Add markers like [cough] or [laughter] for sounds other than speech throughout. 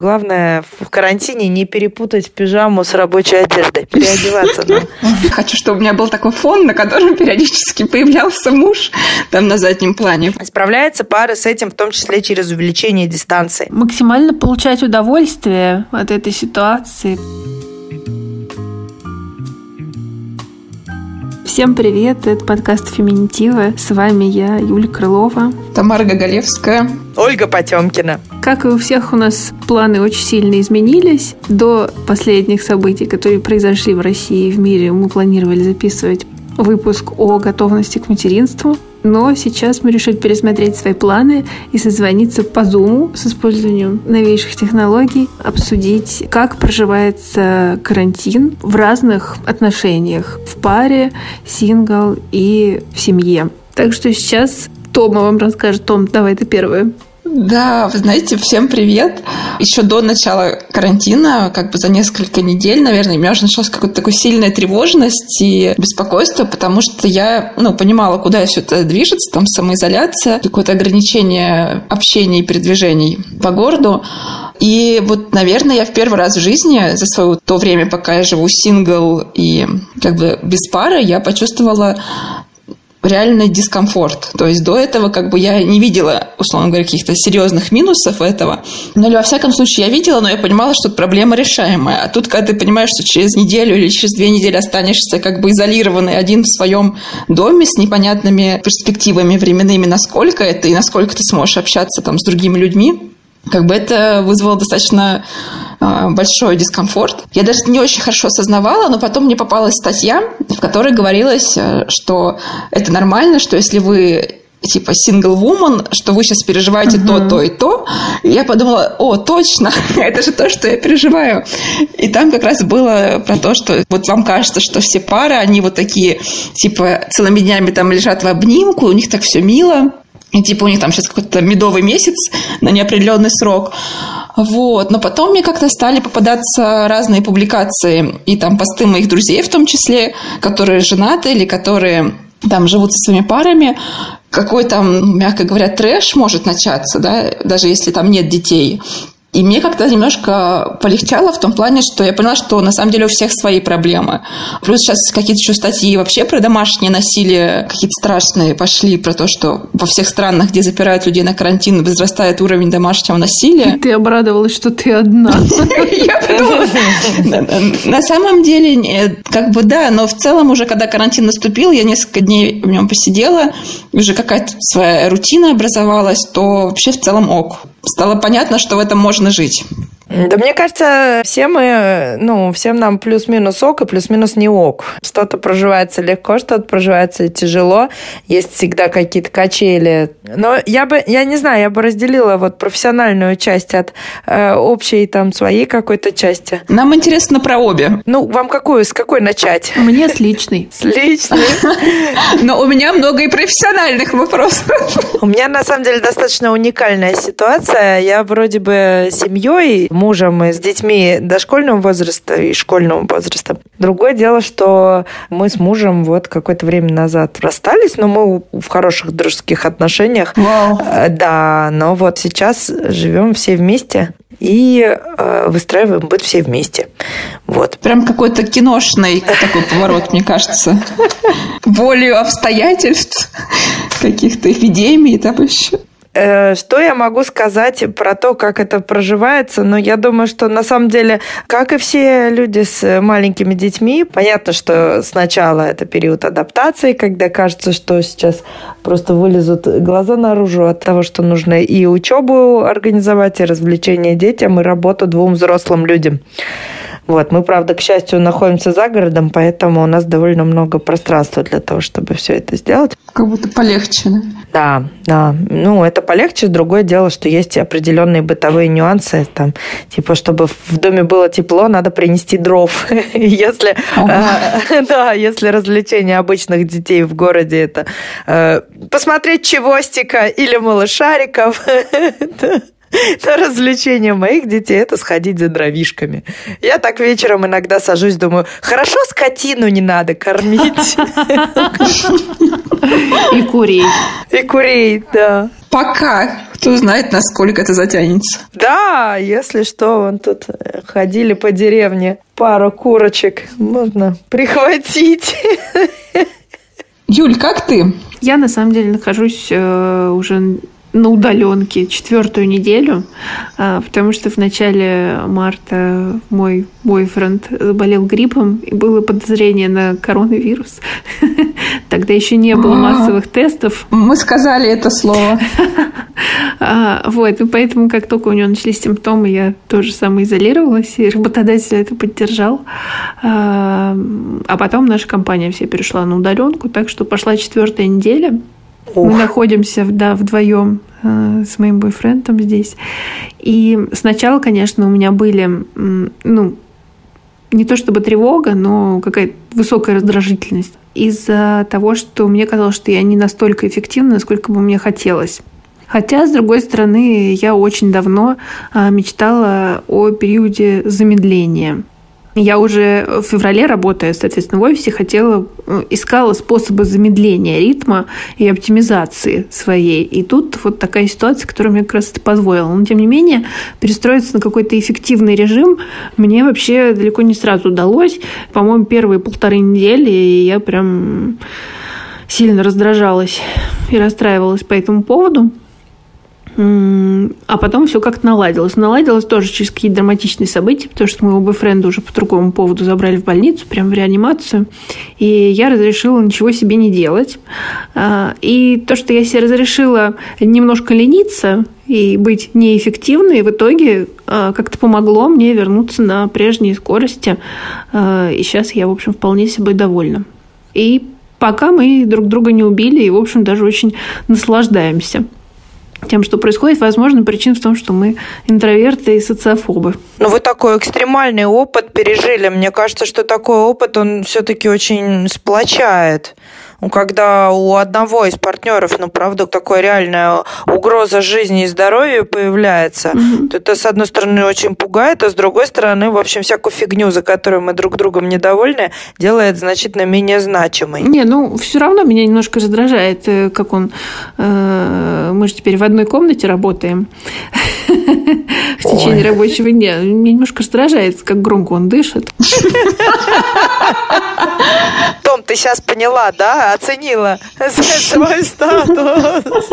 Главное в карантине не перепутать пижаму с рабочей одеждой, переодеваться. Хочу, чтобы у меня был такой фон, на котором периодически появлялся муж там на заднем плане. Справляются пары с этим, в том числе через увеличение дистанции. Максимально получать удовольствие от этой ситуации. Всем привет, это подкаст «Феминитивы». С вами я, Юля Крылова. Тамара Гоголевская. Ольга Потемкина. Как и у всех, у нас планы очень сильно изменились. До последних событий, которые произошли в России и в мире, мы планировали записывать выпуск о готовности к материнству. Но сейчас мы решили пересмотреть свои планы и созвониться по Zoom с использованием новейших технологий, обсудить, как проживается карантин в разных отношениях, в паре, сингл и в семье. Так что сейчас Тома вам расскажет. Том, давай ты первая. Да, вы знаете, всем привет. Еще до начала карантина, как бы за несколько недель, наверное, у меня уже началась какая-то такая сильная тревожность и беспокойство, потому что я, ну, понимала, куда все это движется, там самоизоляция, какое-то ограничение общения и передвижений по городу. И вот, наверное, я в первый раз в жизни за свое то время, пока я живу сингл и как бы без пары, я почувствовала реальный дискомфорт. То есть до этого как бы я не видела, условно говоря, каких-то серьезных минусов этого. Но или во всяком случае я видела, но я понимала, что проблема решаемая. А тут, когда ты понимаешь, что через неделю или через две недели останешься как бы изолированный один в своем доме с непонятными перспективами временными, насколько это и насколько ты сможешь общаться там с другими людьми, как бы это вызвало достаточно э, большой дискомфорт. Я даже не очень хорошо осознавала, но потом мне попалась статья, в которой говорилось, э, что это нормально, что если вы типа single woman, что вы сейчас переживаете uh-huh. то, то и то. И я подумала, о, точно, [laughs] это же то, что я переживаю. И там как раз было про то, что вот вам кажется, что все пары, они вот такие, типа, целыми днями там лежат в обнимку, у них так все мило. И типа у них там сейчас какой-то медовый месяц на неопределенный срок. Вот. Но потом мне как-то стали попадаться разные публикации и там посты моих друзей в том числе, которые женаты или которые там живут со своими парами, какой там, мягко говоря, трэш может начаться, да, даже если там нет детей. И мне как-то немножко полегчало в том плане, что я поняла, что на самом деле у всех свои проблемы. Плюс сейчас какие-то еще статьи вообще про домашнее насилие какие-то страшные пошли, про то, что во всех странах, где запирают людей на карантин, возрастает уровень домашнего насилия. Ты обрадовалась, что ты одна. [laughs] На самом деле, как бы да, но в целом уже, когда карантин наступил, я несколько дней в нем посидела, уже какая-то своя рутина образовалась, то вообще в целом ок стало понятно, что в этом можно жить. Да мне кажется, все мы, ну, всем нам плюс-минус ок и плюс-минус не ок. Что-то проживается легко, что-то проживается тяжело. Есть всегда какие-то качели. Но я бы, я не знаю, я бы разделила вот профессиональную часть от э, общей там своей какой-то части. Нам интересно про обе. Ну, вам какую, с какой начать? Мне с личной. С личной. [laughs] Но у меня много и профессиональных вопросов. У меня, на самом деле, достаточно уникальная ситуация. Я вроде бы семьей мужем и с детьми дошкольного возраста и школьного возраста. Другое дело, что мы с мужем вот какое-то время назад расстались, но мы в хороших дружеских отношениях. Вау. Э, да, но вот сейчас живем все вместе и э, выстраиваем быт все вместе. Вот. Прям какой-то киношный такой поворот, мне кажется. Волею обстоятельств, каких-то эпидемий там еще. Э, что я могу сказать про то, как это проживается? Но ну, я думаю, что на самом деле, как и все люди с маленькими детьми, понятно, что сначала это период адаптации, когда кажется, что сейчас просто вылезут глаза наружу от того, что нужно и учебу организовать, и развлечения детям, и работу двум взрослым людям. Вот. Мы, правда, к счастью, находимся за городом, поэтому у нас довольно много пространства для того, чтобы все это сделать. Как будто полегче, да? Да, да. Ну, это полегче. Другое дело, что есть определенные бытовые нюансы. Там, типа, чтобы в доме было тепло, надо принести дров. [laughs] Если, э, [laughs] да, если развлечение обычных детей в городе это э, посмотреть чевостика или малышариков, [laughs] [laughs] Но развлечение моих детей – это сходить за дровишками. Я так вечером иногда сажусь, думаю, хорошо скотину не надо кормить. [laughs] И курей. И курей, да. Пока. Кто знает, насколько это затянется. Да, если что, вон тут ходили по деревне, пару курочек можно прихватить. [laughs] Юль, как ты? Я на самом деле нахожусь э, уже на удаленке четвертую неделю, а, потому что в начале марта мой бойфренд заболел гриппом, и было подозрение на коронавирус. [laughs] Тогда еще не было а. массовых тестов. Мы сказали это слово. [laughs] А, вот, и поэтому, как только у него начались симптомы, я тоже самоизолировалась, и работодатель это поддержал. А потом наша компания вся перешла на удаленку, так что пошла четвертая неделя. Ох. Мы находимся да, вдвоем э, с моим бойфрендом здесь. И сначала, конечно, у меня были, ну, не то чтобы тревога, но какая-то высокая раздражительность из-за того, что мне казалось, что я не настолько эффективна, насколько бы мне хотелось. Хотя, с другой стороны, я очень давно а, мечтала о периоде замедления. Я уже в феврале, работая, соответственно, в офисе, хотела, э, искала способы замедления ритма и оптимизации своей. И тут вот такая ситуация, которая мне как раз это позволила. Но, тем не менее, перестроиться на какой-то эффективный режим мне вообще далеко не сразу удалось. По-моему, первые полторы недели я прям сильно раздражалась и расстраивалась по этому поводу. А потом все как-то наладилось. Наладилось тоже через какие-то драматичные события, потому что моего бойфренда уже по другому поводу забрали в больницу, прям в реанимацию. И я разрешила ничего себе не делать. А, и то, что я себе разрешила немножко лениться и быть неэффективной, в итоге а, как-то помогло мне вернуться на прежние скорости. А, и сейчас я, в общем, вполне собой довольна. И пока мы друг друга не убили и, в общем, даже очень наслаждаемся тем, что происходит, возможно, причина в том, что мы интроверты и социофобы. Ну, вы такой экстремальный опыт пережили. Мне кажется, что такой опыт, он все-таки очень сплочает. Ну, когда у одного из партнеров, ну, правда, такая реальная угроза жизни и здоровью появляется, mm-hmm. то это, с одной стороны, очень пугает, а с другой стороны, в общем, всякую фигню, за которую мы друг другом недовольны, делает значительно менее значимой. Не, ну, все равно меня немножко раздражает, э, как он... Э, мы же теперь в одной комнате работаем [laughs] в течение рабочего дня. Меня немножко раздражает, как громко он дышит. Ты сейчас поняла, да? Оценила [laughs] свой статус.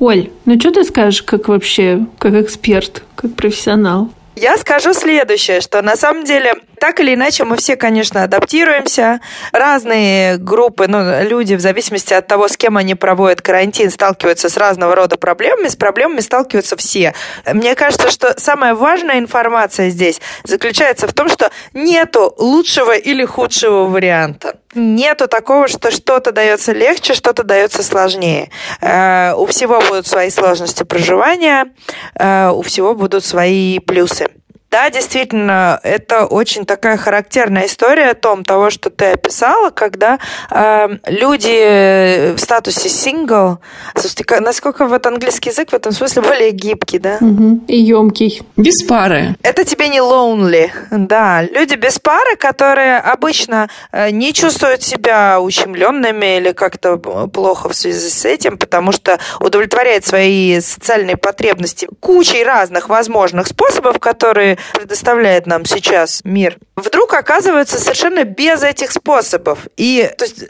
Оль, ну что ты скажешь, как вообще, как эксперт, как профессионал? Я скажу следующее, что на самом деле так или иначе мы все, конечно, адаптируемся. Разные группы, ну, люди в зависимости от того, с кем они проводят карантин, сталкиваются с разного рода проблемами. С проблемами сталкиваются все. Мне кажется, что самая важная информация здесь заключается в том, что нету лучшего или худшего варианта. Нету такого, что что-то дается легче, что-то дается сложнее. Э, у всего будут свои сложности проживания, э, у всего будут свои плюсы. Да, действительно, это очень такая характерная история о том, того, что ты описала, когда э, люди в статусе сингл, слушайте, насколько вот английский язык в этом смысле [laughs] более гибкий, да? Угу. И емкий. Без пары. Это тебе не lonely, да. Люди без пары, которые обычно э, не чувствуют себя ущемленными или как-то плохо в связи с этим, потому что удовлетворяют свои социальные потребности кучей разных возможных способов, которые предоставляет нам сейчас мир, вдруг оказывается совершенно без этих способов. И то есть,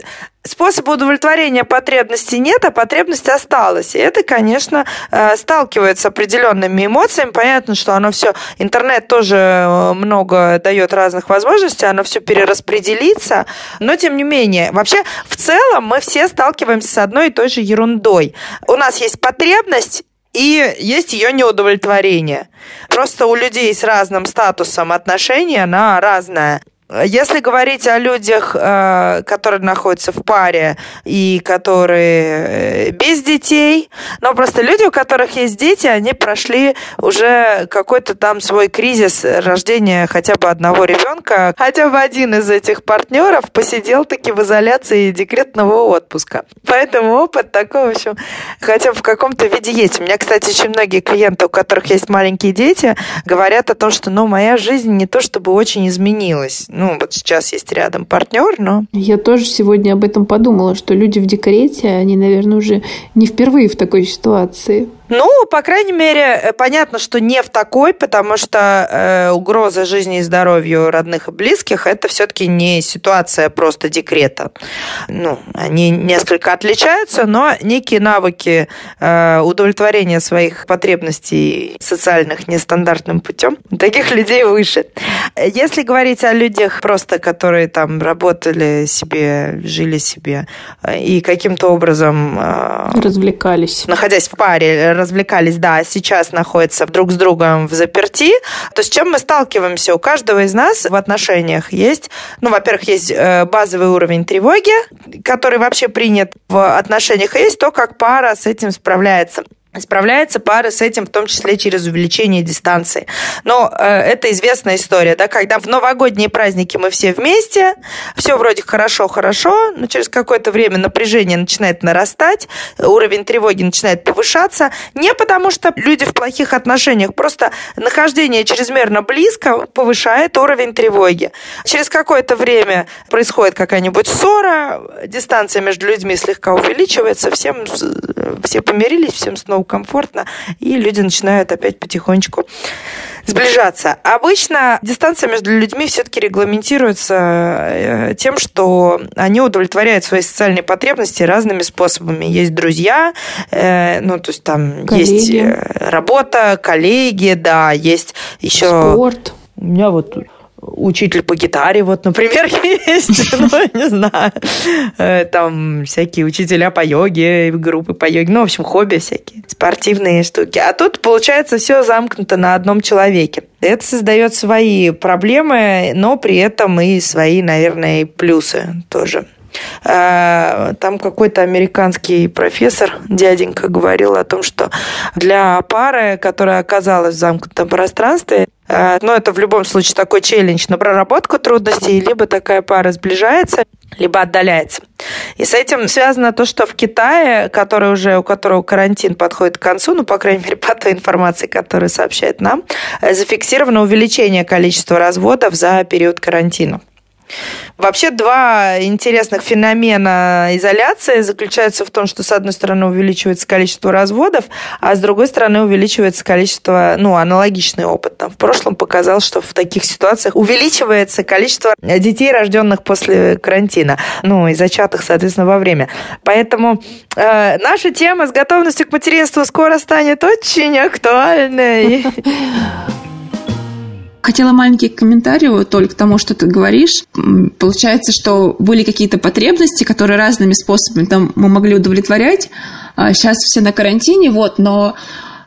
способа удовлетворения потребностей нет, а потребность осталась. И это, конечно, э, сталкивается с определенными эмоциями. Понятно, что оно все, интернет тоже э, много дает разных возможностей, оно все перераспределится. Но, тем не менее, вообще, в целом мы все сталкиваемся с одной и той же ерундой. У нас есть потребность, и есть ее неудовлетворение. Просто у людей с разным статусом отношений она разная. Если говорить о людях, э, которые находятся в паре и которые э, без детей, но просто люди, у которых есть дети, они прошли уже какой-то там свой кризис рождения хотя бы одного ребенка. Хотя бы один из этих партнеров посидел таки в изоляции декретного отпуска. Поэтому опыт такой, в общем, хотя бы в каком-то виде есть. У меня, кстати, очень многие клиенты, у которых есть маленькие дети, говорят о том, что, ну, моя жизнь не то чтобы очень изменилась ну, вот сейчас есть рядом партнер, но... Я тоже сегодня об этом подумала, что люди в декрете, они, наверное, уже не впервые в такой ситуации. Ну, по крайней мере, э, понятно, что не в такой, потому что э, угроза жизни и здоровью родных и близких это все-таки не ситуация просто декрета. Ну, они несколько отличаются, но некие навыки э, удовлетворения своих потребностей социальных нестандартным путем таких людей выше. Если говорить о людях просто, которые там работали себе, жили себе э, и каким-то образом э, развлекались, находясь в паре, развлекались, да, сейчас находятся друг с другом в заперти, то с чем мы сталкиваемся? У каждого из нас в отношениях есть, ну, во-первых, есть э, базовый уровень тревоги, который вообще принят в отношениях, и есть то, как пара с этим справляется. Справляется пара с этим, в том числе через увеличение дистанции. Но э, это известная история, да, когда в новогодние праздники мы все вместе, все вроде хорошо-хорошо, но через какое-то время напряжение начинает нарастать, уровень тревоги начинает повышаться, не потому что люди в плохих отношениях, просто нахождение чрезмерно близко повышает уровень тревоги. Через какое-то время происходит какая-нибудь ссора, дистанция между людьми слегка увеличивается, всем, все помирились, всем снова комфортно, и люди начинают опять потихонечку сближаться. Обычно дистанция между людьми все-таки регламентируется э, тем, что они удовлетворяют свои социальные потребности разными способами. Есть друзья, э, ну, то есть там коллеги. есть э, работа, коллеги, да, есть еще... Спорт. У меня вот учитель по гитаре, вот, например, [laughs] есть, ну, не знаю, э, там всякие учителя по йоге, группы по йоге, ну, в общем, хобби всякие, спортивные штуки. А тут, получается, все замкнуто на одном человеке. Это создает свои проблемы, но при этом и свои, наверное, плюсы тоже. Э, там какой-то американский профессор, дяденька, говорил о том, что для пары, которая оказалась в замкнутом пространстве, э, ну, это в любом случае такой челлендж на проработку трудностей, либо такая пара сближается, либо отдаляется. И с этим связано то, что в Китае, который уже, у которого карантин подходит к концу, ну, по крайней мере, [laughs] по той информации, которую сообщает нам, э, зафиксировано увеличение количества разводов за период карантина. Вообще два интересных феномена изоляции заключаются в том, что с одной стороны увеличивается количество разводов, а с другой стороны увеличивается количество, ну, аналогичный опыт. Там в прошлом показал, что в таких ситуациях увеличивается количество детей, рожденных после карантина, ну, и зачатых, соответственно, во время. Поэтому э, наша тема с готовностью к материнству скоро станет очень актуальной. [laughs] Хотела маленький комментарий вот только к тому, что ты говоришь. Получается, что были какие-то потребности, которые разными способами там мы могли удовлетворять. Сейчас а все на карантине, вот, но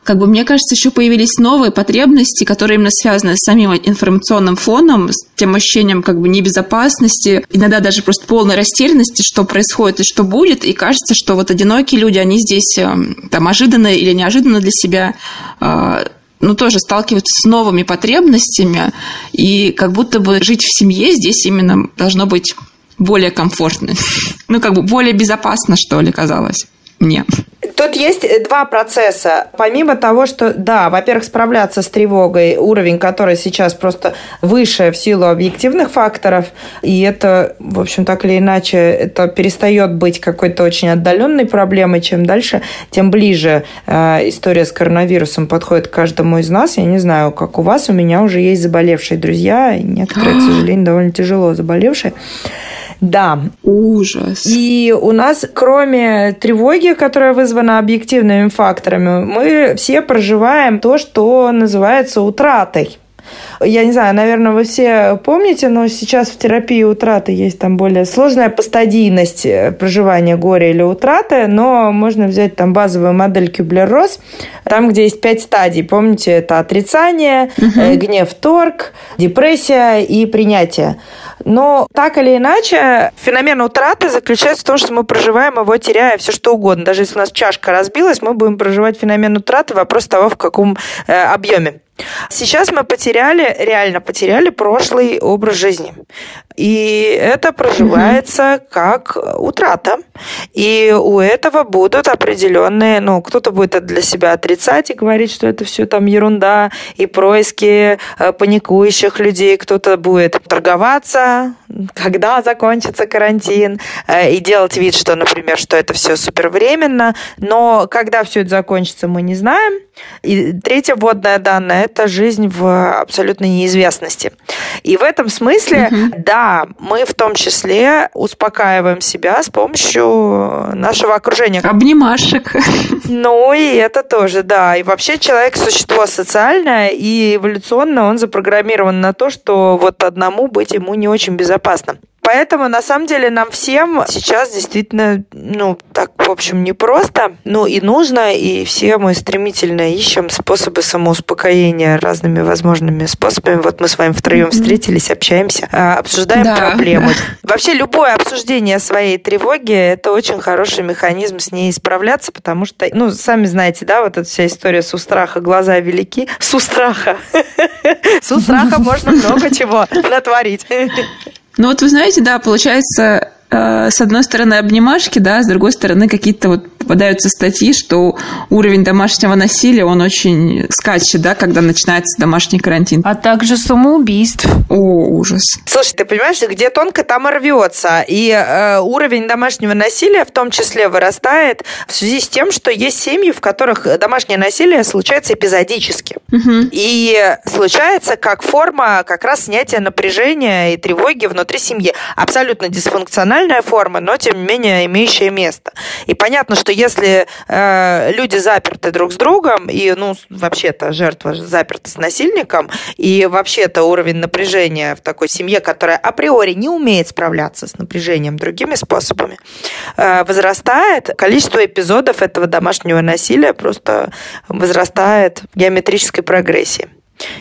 как бы мне кажется, еще появились новые потребности, которые именно связаны с самим информационным фоном, с тем ощущением как бы небезопасности, иногда даже просто полной растерянности, что происходит и что будет. И кажется, что вот одинокие люди, они здесь эм, там ожиданно или неожиданно для себя а, ну, тоже сталкиваются с новыми потребностями, и как будто бы жить в семье здесь именно должно быть более комфортно. [laughs] Ну, как бы более безопасно, что ли, казалось мне. Тут есть два процесса. Помимо того, что, да, во-первых, справляться с тревогой, уровень которой сейчас просто выше в силу объективных факторов, и это, в общем, так или иначе, это перестает быть какой-то очень отдаленной проблемой. Чем дальше, тем ближе э, история с коронавирусом подходит к каждому из нас. Я не знаю, как у вас, у меня уже есть заболевшие друзья, некоторые, к сожалению, довольно тяжело заболевшие. Да. Ужас. И у нас, кроме тревоги, которая вызвана объективными факторами, мы все проживаем то, что называется утратой. Я не знаю, наверное, вы все помните, но сейчас в терапии утраты есть там более сложная постадийность проживания горя или утраты, но можно взять там базовую модель Кюблер-Росс, там, где есть пять стадий. Помните, это отрицание, угу. гнев, торг, депрессия и принятие. Но так или иначе, феномен утраты заключается в том, что мы проживаем его, теряя все что угодно. Даже если у нас чашка разбилась, мы будем проживать феномен утраты. Вопрос того, в каком э, объеме. Сейчас мы потеряли, реально потеряли прошлый образ жизни. И это проживается как утрата. И у этого будут определенные, ну, кто-то будет это для себя отрицать и говорить, что это все там ерунда и происки э, паникующих людей, кто-то будет торговаться, Dadah. Когда закончится карантин, э, и делать вид, что, например, что это все супервременно. Но когда все это закончится, мы не знаем. И третье вводное данное – это жизнь в абсолютной неизвестности. И в этом смысле, угу. да, мы в том числе успокаиваем себя с помощью нашего окружения. Обнимашек. Ну, и это тоже, да. И вообще человек – существо социальное, и эволюционно он запрограммирован на то, что вот одному быть ему не очень безопасно. Поэтому, на самом деле, нам всем сейчас действительно, ну, так, в общем, непросто, ну, и нужно, и все мы стремительно ищем способы самоуспокоения разными возможными способами. Вот мы с вами втроем mm-hmm. встретились, общаемся, а, обсуждаем да. проблему. [laughs] Вообще, любое обсуждение своей тревоги – это очень хороший механизм с ней справляться, потому что, ну, сами знаете, да, вот эта вся история с страха глаза велики. С страха. [laughs] С страха можно много чего натворить. [laughs] Ну вот вы знаете, да, получается, с одной стороны обнимашки, да, с другой стороны какие-то вот попадаются статьи, что уровень домашнего насилия, он очень скачет, да, когда начинается домашний карантин. А также самоубийств. О, ужас. Слушай, ты понимаешь, где тонко, там и рвется. И э, уровень домашнего насилия в том числе вырастает в связи с тем, что есть семьи, в которых домашнее насилие случается эпизодически. Угу. И случается как форма как раз снятия напряжения и тревоги внутри семьи. Абсолютно дисфункционально маргинальная форма, но тем не менее имеющая место. И понятно, что если э, люди заперты друг с другом, и, ну, вообще-то жертва заперта с насильником, и вообще-то уровень напряжения в такой семье, которая априори не умеет справляться с напряжением другими способами, э, возрастает, количество эпизодов этого домашнего насилия просто возрастает в геометрической прогрессии.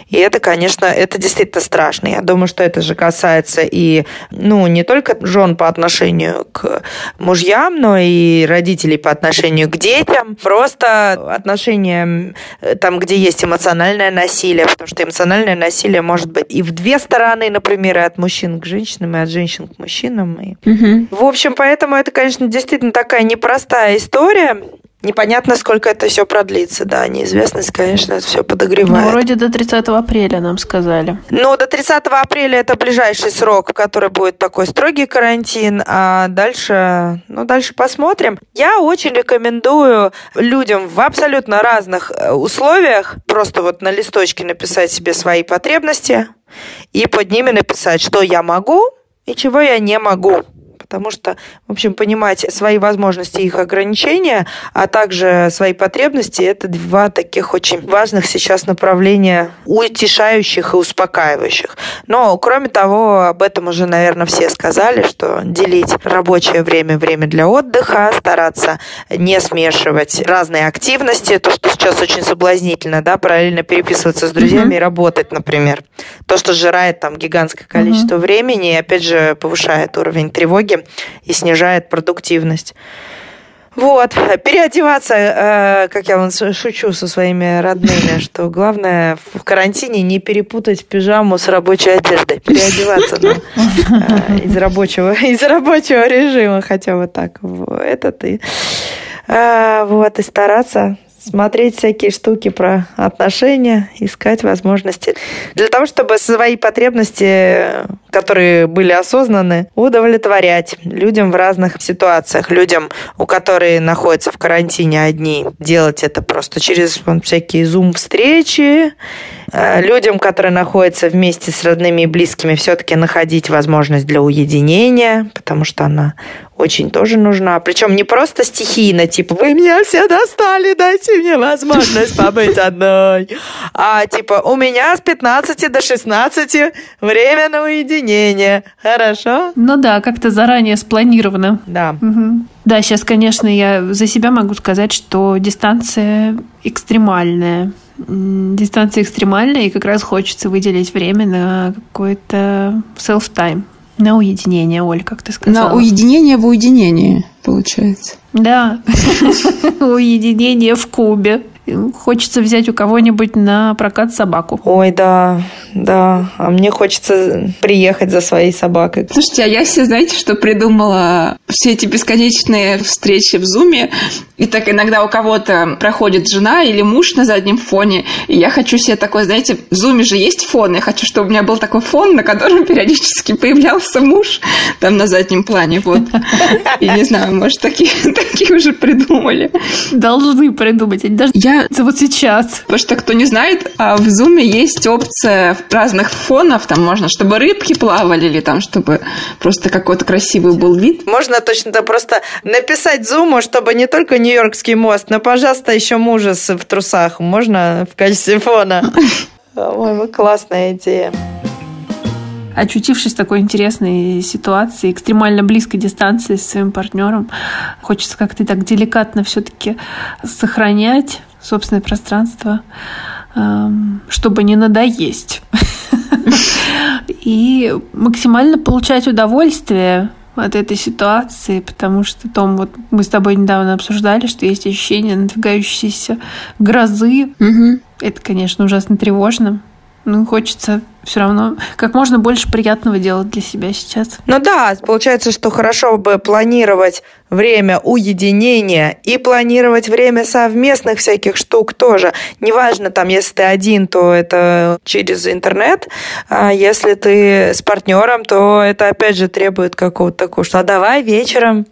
И это, конечно, это действительно страшно. Я думаю, что это же касается и, ну, не только жен по отношению к мужьям, но и родителей по отношению к детям. Просто отношения там, где есть эмоциональное насилие, потому что эмоциональное насилие может быть и в две стороны, например, и от мужчин к женщинам, и от женщин к мужчинам. И... Угу. В общем, поэтому это, конечно, действительно такая непростая история. Непонятно, сколько это все продлится, да, неизвестность, конечно, это все подогревает. Ну, вроде до 30 апреля нам сказали. Ну, до 30 апреля это ближайший срок, в который будет такой строгий карантин, а дальше, ну, дальше посмотрим. Я очень рекомендую людям в абсолютно разных э, условиях просто вот на листочке написать себе свои потребности и под ними написать, что я могу и чего я не могу потому что, в общем, понимать свои возможности и их ограничения, а также свои потребности – это два таких очень важных сейчас направления, утешающих и успокаивающих. Но, кроме того, об этом уже, наверное, все сказали, что делить рабочее время, время для отдыха, стараться не смешивать разные активности, то, что сейчас очень соблазнительно, да, параллельно переписываться с друзьями mm-hmm. и работать, например. То, что сжирает там гигантское количество mm-hmm. времени и, опять же, повышает уровень тревоги и снижает продуктивность. Вот, переодеваться, э, как я вон шучу со своими родными, [laughs] что главное в карантине не перепутать пижаму с рабочей одеждой, [laughs] переодеваться ну, э, из рабочего [laughs] из рабочего режима, хотя вот так, это ты, э, вот и стараться смотреть всякие штуки про отношения, искать возможности. Для того, чтобы свои потребности, которые были осознаны, удовлетворять людям в разных ситуациях. Людям, у которых находятся в карантине одни, делать это просто через вон, всякие зум-встречи. Э, людям, которые находятся вместе с родными и близкими, все-таки находить возможность для уединения, потому что она очень тоже нужна. Причем не просто стихийно, типа, вы меня все достали, дайте мне возможность побыть одной. А типа, у меня с 15 до 16 время на уединение. Хорошо? Ну да, как-то заранее спланировано. Да. Угу. Да, сейчас, конечно, я за себя могу сказать, что дистанция экстремальная. Дистанция экстремальная, и как раз хочется выделить время на какой-то self-time. На уединение, Оль, как ты сказала. На уединение в уединении, получается. Да, [laughs] уединение в Кубе. Хочется взять у кого-нибудь на прокат собаку. Ой, да, да. А мне хочется приехать за своей собакой. Слушайте, а я себе, знаете, что придумала? Все эти бесконечные встречи в Зуме, и так иногда у кого-то проходит жена или муж на заднем фоне, и я хочу себе такой, знаете, в Зуме же есть фон, я хочу, чтобы у меня был такой фон, на котором [laughs] периодически появлялся муж там на заднем плане, вот. И не знаю, может, такие, [laughs] такие уже придумали. Должны придумать. Я вот сейчас. Потому что, кто не знает, а в Зуме есть опция разных фонов. Там можно, чтобы рыбки плавали, или там, чтобы просто какой-то красивый был вид. Можно точно-то просто написать Зуму, чтобы не только Нью-Йоркский мост, но, пожалуйста, еще мужес в трусах. Можно в качестве фона? По-моему, классная идея очутившись в такой интересной ситуации, экстремально близкой дистанции с своим партнером, хочется как-то так деликатно все-таки сохранять собственное пространство, чтобы не надоесть. [laughs] И максимально получать удовольствие от этой ситуации, потому что, Том, вот мы с тобой недавно обсуждали, что есть ощущение надвигающейся грозы. Угу. Это, конечно, ужасно тревожно. Ну, хочется все равно как можно больше приятного делать для себя сейчас. Ну да, получается, что хорошо бы планировать время уединения и планировать время совместных всяких штук тоже. Неважно, там, если ты один, то это через интернет, а если ты с партнером, то это опять же требует какого-то такого, что а давай вечером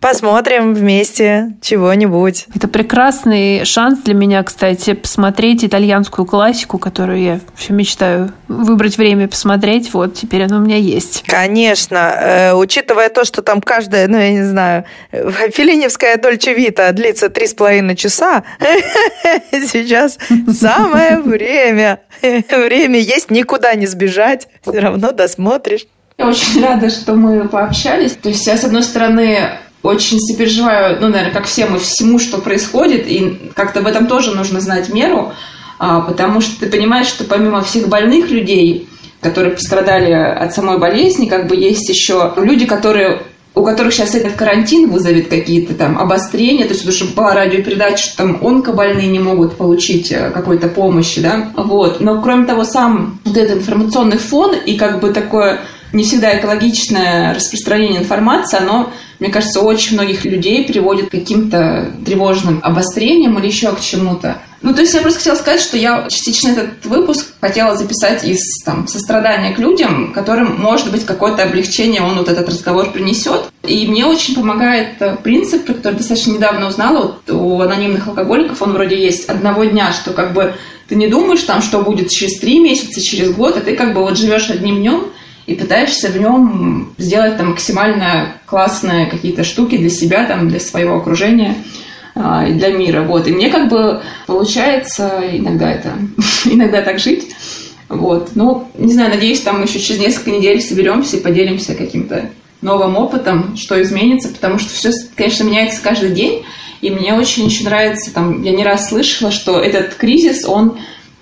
посмотрим вместе чего-нибудь. Это прекрасный шанс для меня, кстати, посмотреть итальянскую классику, которую я все мечтаю выбрать время посмотреть, вот теперь оно у меня есть. Конечно, э, учитывая то, что там каждая, ну я не знаю, Филиневская Дольче Вита длится три с половиной часа, [laughs] сейчас самое время. [laughs] Время есть, никуда не сбежать, все равно досмотришь. Я очень рада, что мы пообщались. То есть я, с одной стороны, очень сопереживаю, ну, наверное, как все мы, всему, что происходит, и как-то в этом тоже нужно знать меру. А, потому что ты понимаешь, что помимо всех больных людей, которые пострадали от самой болезни, как бы есть еще люди, которые у которых сейчас этот карантин вызовет какие-то там обострения, то есть уже была радиопередача, что там онкобольные не могут получить э, какой-то помощи, да, вот. Но кроме того, сам вот этот информационный фон и как бы такое не всегда экологичное распространение информации, оно, мне кажется, очень многих людей приводит к каким-то тревожным обострениям или еще к чему-то. Ну, то есть я просто хотела сказать, что я частично этот выпуск хотела записать из там, сострадания к людям, которым, может быть, какое-то облегчение он вот этот разговор принесет. И мне очень помогает э, принцип, который достаточно недавно узнала, вот у анонимных алкоголиков он вроде есть одного дня, что как бы ты не думаешь там, что будет через три месяца, через год, а ты как бы вот живешь одним днем, и пытаешься в нем сделать там максимально классные какие-то штуки для себя, там, для своего окружения а, и для мира. Вот. И мне как бы получается иногда это, [laughs] иногда так жить. Вот. Ну, не знаю, надеюсь, там еще через несколько недель соберемся и поделимся каким-то новым опытом, что изменится, потому что все, конечно, меняется каждый день, и мне очень еще нравится, там, я не раз слышала, что этот кризис, он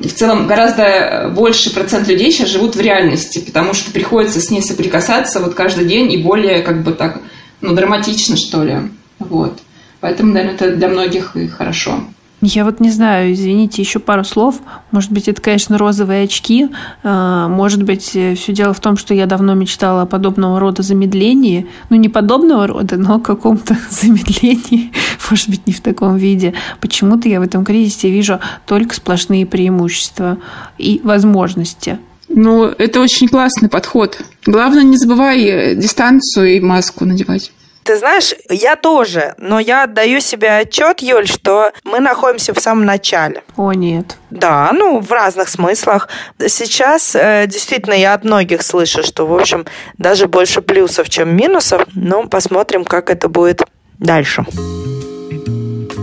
в целом гораздо больше процент людей сейчас живут в реальности, потому что приходится с ней соприкасаться вот каждый день и более как бы так, ну, драматично, что ли. Вот. Поэтому, наверное, это для многих и хорошо. Я вот не знаю, извините, еще пару слов. Может быть, это, конечно, розовые очки. А, может быть, э, все дело в том, что я давно мечтала о подобного рода замедлении. Ну, не подобного рода, но о каком-то [laughs] замедлении. Может быть, не в таком виде. Почему-то я в этом кризисе вижу только сплошные преимущества и возможности. Ну, это очень классный подход. Главное, не забывай э, дистанцию и маску надевать. Ты знаешь, я тоже, но я отдаю себе отчет, Юль, что мы находимся в самом начале. О, нет. Да, ну, в разных смыслах. Сейчас э, действительно я от многих слышу, что, в общем, даже больше плюсов, чем минусов. Но посмотрим, как это будет дальше.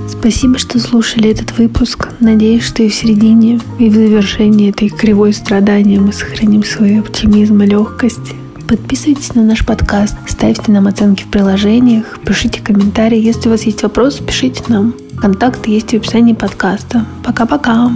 Спасибо, что слушали этот выпуск. Надеюсь, что и в середине, и в завершении этой кривой страдания мы сохраним свой оптимизм и легкость. Подписывайтесь на наш подкаст, ставьте нам оценки в приложениях, пишите комментарии. Если у вас есть вопросы, пишите нам. Контакты есть в описании подкаста. Пока-пока.